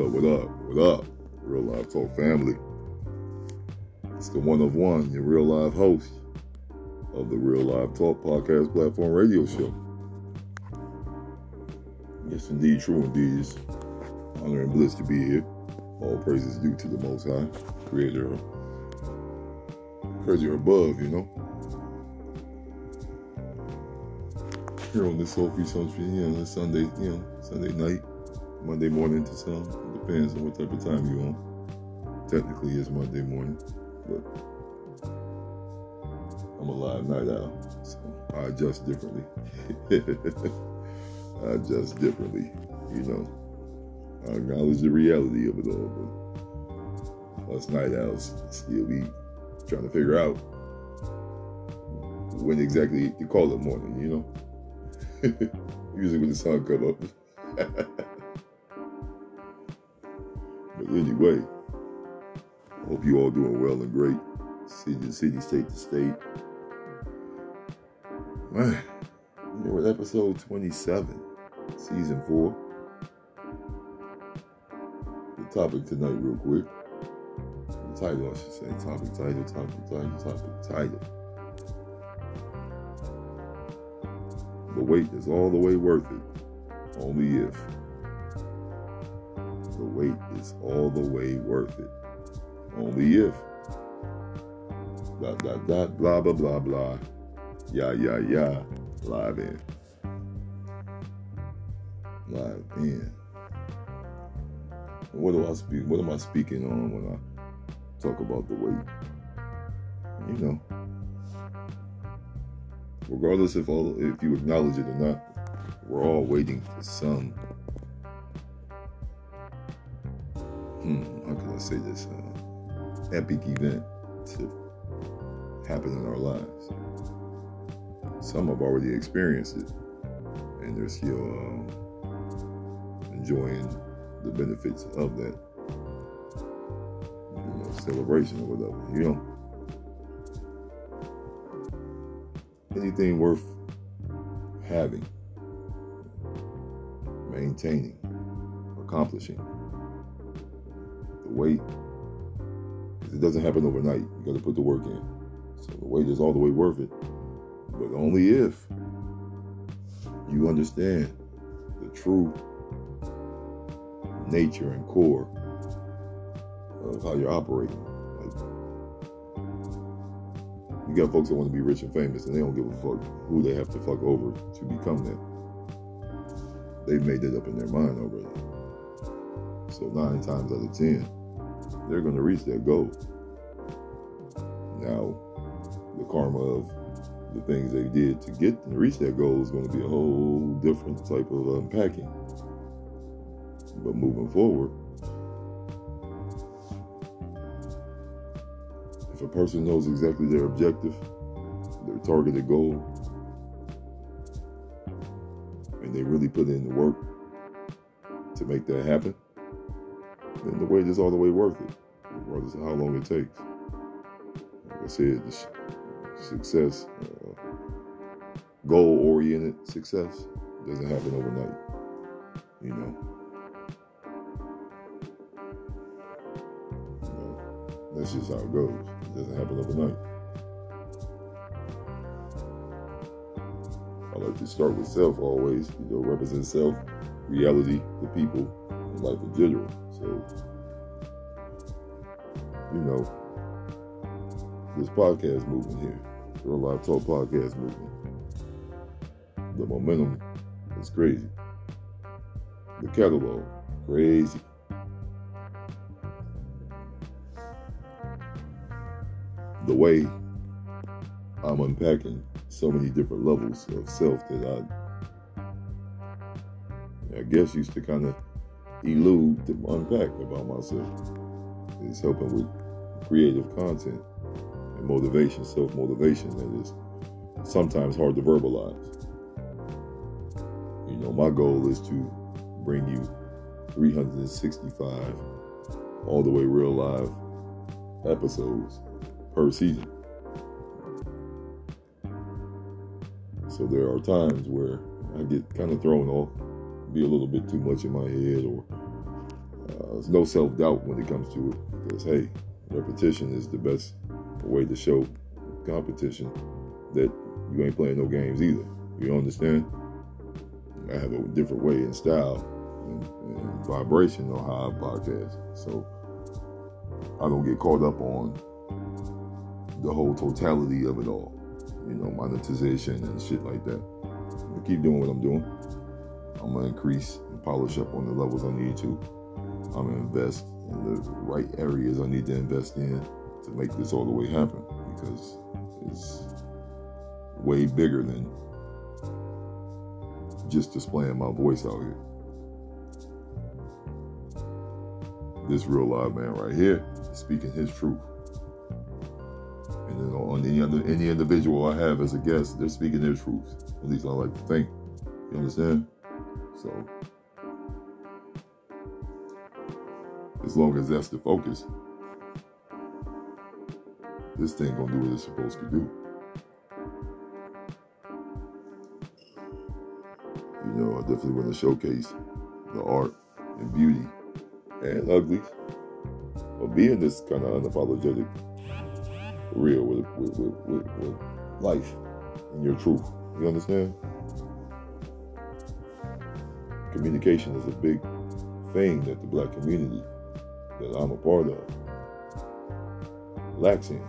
What up, what up, what up. Real Live Talk family. It's the one of one, your real live host of the Real Live Talk podcast platform radio show. Yes, indeed, true indeed. It's honor and bliss to be here. All praises due to the Most High, Creator, Creator above, you know. Here on this Sophie Sunshine, you know, Sunday, you know, Sunday night, Monday morning to some. It depends on what type of time you on. Technically, it's Monday morning, but I'm a live night owl, so I adjust differently. I adjust differently, you know. I acknowledge the reality of it all, but us night owls still be trying to figure out when exactly to call it morning, you know. Usually when the sun come up. anyway, hope you all doing well and great. City to city, state to state. Man, we're at episode 27, season 4. The topic tonight, real quick. The title, I should say. Topic, title, topic, title, topic, title. The wait is all the way worth it, only if. The wait is all the way worth it, only if. Dot, dot, dot, blah, blah, blah, blah. Yeah, yeah, yeah. Live in. Live in. What do I speak? What am I speaking on when I talk about the wait? You know, regardless if all if you acknowledge it or not, we're all waiting for some. Hmm, how can I say this? Uh, epic event to happen in our lives. Some have already experienced it, and they're still um, enjoying the benefits of that you know, celebration or whatever. You know, anything worth having, maintaining, accomplishing. Wait, it doesn't happen overnight. You got to put the work in. So the wait is all the way worth it, but only if you understand the true nature and core of how you're operating. Like, you got folks that want to be rich and famous, and they don't give a fuck who they have to fuck over to become that. They've made that up in their mind already. So nine times out of ten, they're going to reach that goal. Now, the karma of the things they did to get to reach that goal is going to be a whole different type of unpacking. But moving forward, if a person knows exactly their objective, their targeted goal, and they really put in the work to make that happen, then the wait is all the way worth it, regardless of how long it takes. Like I said, success, uh, goal-oriented success, doesn't happen overnight. You know. That's just how it goes. It doesn't happen overnight. I like to start with self always, you know, represent self, reality, the people, and life in general. So, you know, this podcast movement here, Real Live Talk podcast movement, the momentum is crazy. The catalog, crazy. the way I'm unpacking so many different levels of self that I, I guess, used to kind of elude to unpack about myself. It's helping with creative content and motivation, self motivation that is sometimes hard to verbalize. You know, my goal is to bring you 365 all the way real live episodes per season. So there are times where I get kind of thrown off, be a little bit too much in my head, or Uh, there's no self doubt when it comes to it because, hey, repetition is the best way to show competition that you ain't playing no games either. You understand? I have a different way and style and, and vibration on how I podcast. So I don't get caught up on the whole totality of it all. You know, monetization and shit like that. I keep doing what I'm doing. I'm gonna increase and polish up on the levels I need to. I'm gonna invest in the right areas I need to invest in to make this all the way happen because it's way bigger than just displaying my voice out here. This real live man right here is speaking his truth. And then on any other any individual I have as a guest, they're speaking their truth. At least I like to think. You understand? So as long as that's the focus, this thing gonna do what it's supposed to do. You know, I definitely want to showcase the art and beauty and uglies of being this kind of unapologetic, real with, with, with, with life and your truth. You understand? Communication is a big thing that the black community that I'm a part of lacks in.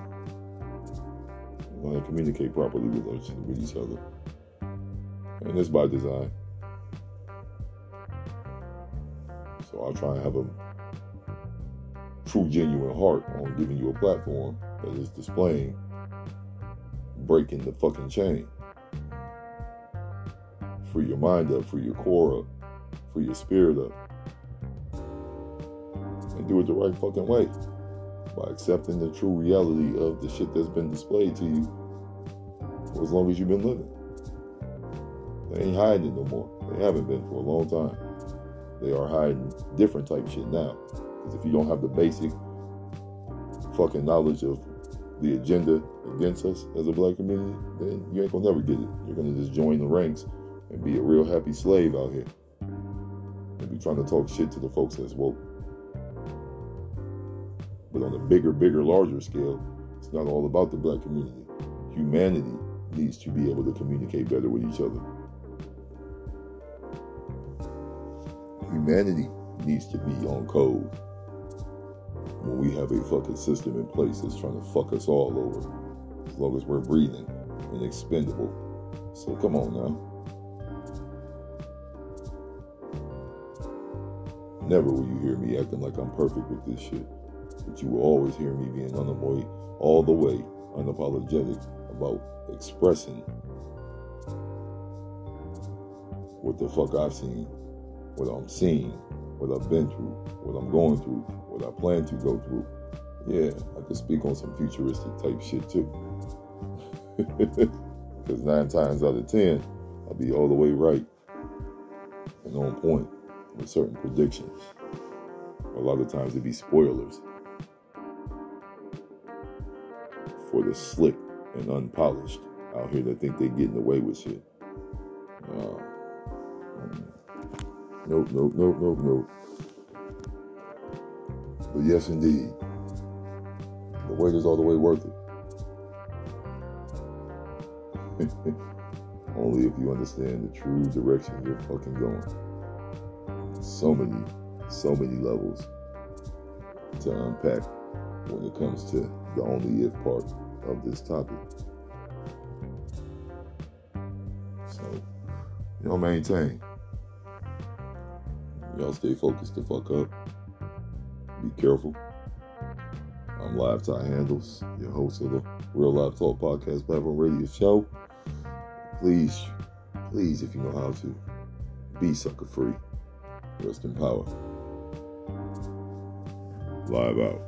We want to communicate properly with, each other. And it's by design. So I'll try and have a true, genuine heart on giving you a platform that is displaying breaking the fucking chain. Free your mind up, free your core up, free your spirit up. And do it the right fucking way. By accepting the true reality of the shit that's been displayed to you for as long as you've been living. They ain't hiding it no more. They haven't been for a long time. They are hiding different type shit now. Because if you don't have the basic fucking knowledge of the agenda against us as a black community, then you ain't gonna never get it. You're gonna just join the ranks and be a real happy slave out here. And be trying to talk shit to the folks that's woke. But on a bigger, bigger, larger scale, it's not all about the black community. Humanity needs to be able to communicate better with each other. Humanity needs to be on code when we have a fucking system in place that's trying to fuck us all over as long as we're breathing and expendable. So come on now. Never will you hear me acting like I'm perfect with this shit. But you will always hear me being unavoid all the way unapologetic about expressing what the fuck I've seen, what I'm seeing, what I've been through, what I'm going through, what I plan to go through. Yeah, I could speak on some futuristic type shit too. Because nine times out of ten, I'll be all the way right and on point with certain predictions. A lot of times it'd be spoilers for the slick and unpolished out here that think they're getting away with shit. Uh, nope, nope, nope, nope, nope. But yes, indeed, the wait is all the way worth it. Only if you understand the true direction you're fucking going. So many, so many levels to unpack when it comes to the only if part of this topic. So, know, maintain. Y'all stay focused the fuck up. Be careful. I'm Live Tie Handles, your host of the Real Live Talk Podcast Platform Radio Show. Please, please, if you know how to, be sucker free. Rest in power. Live out.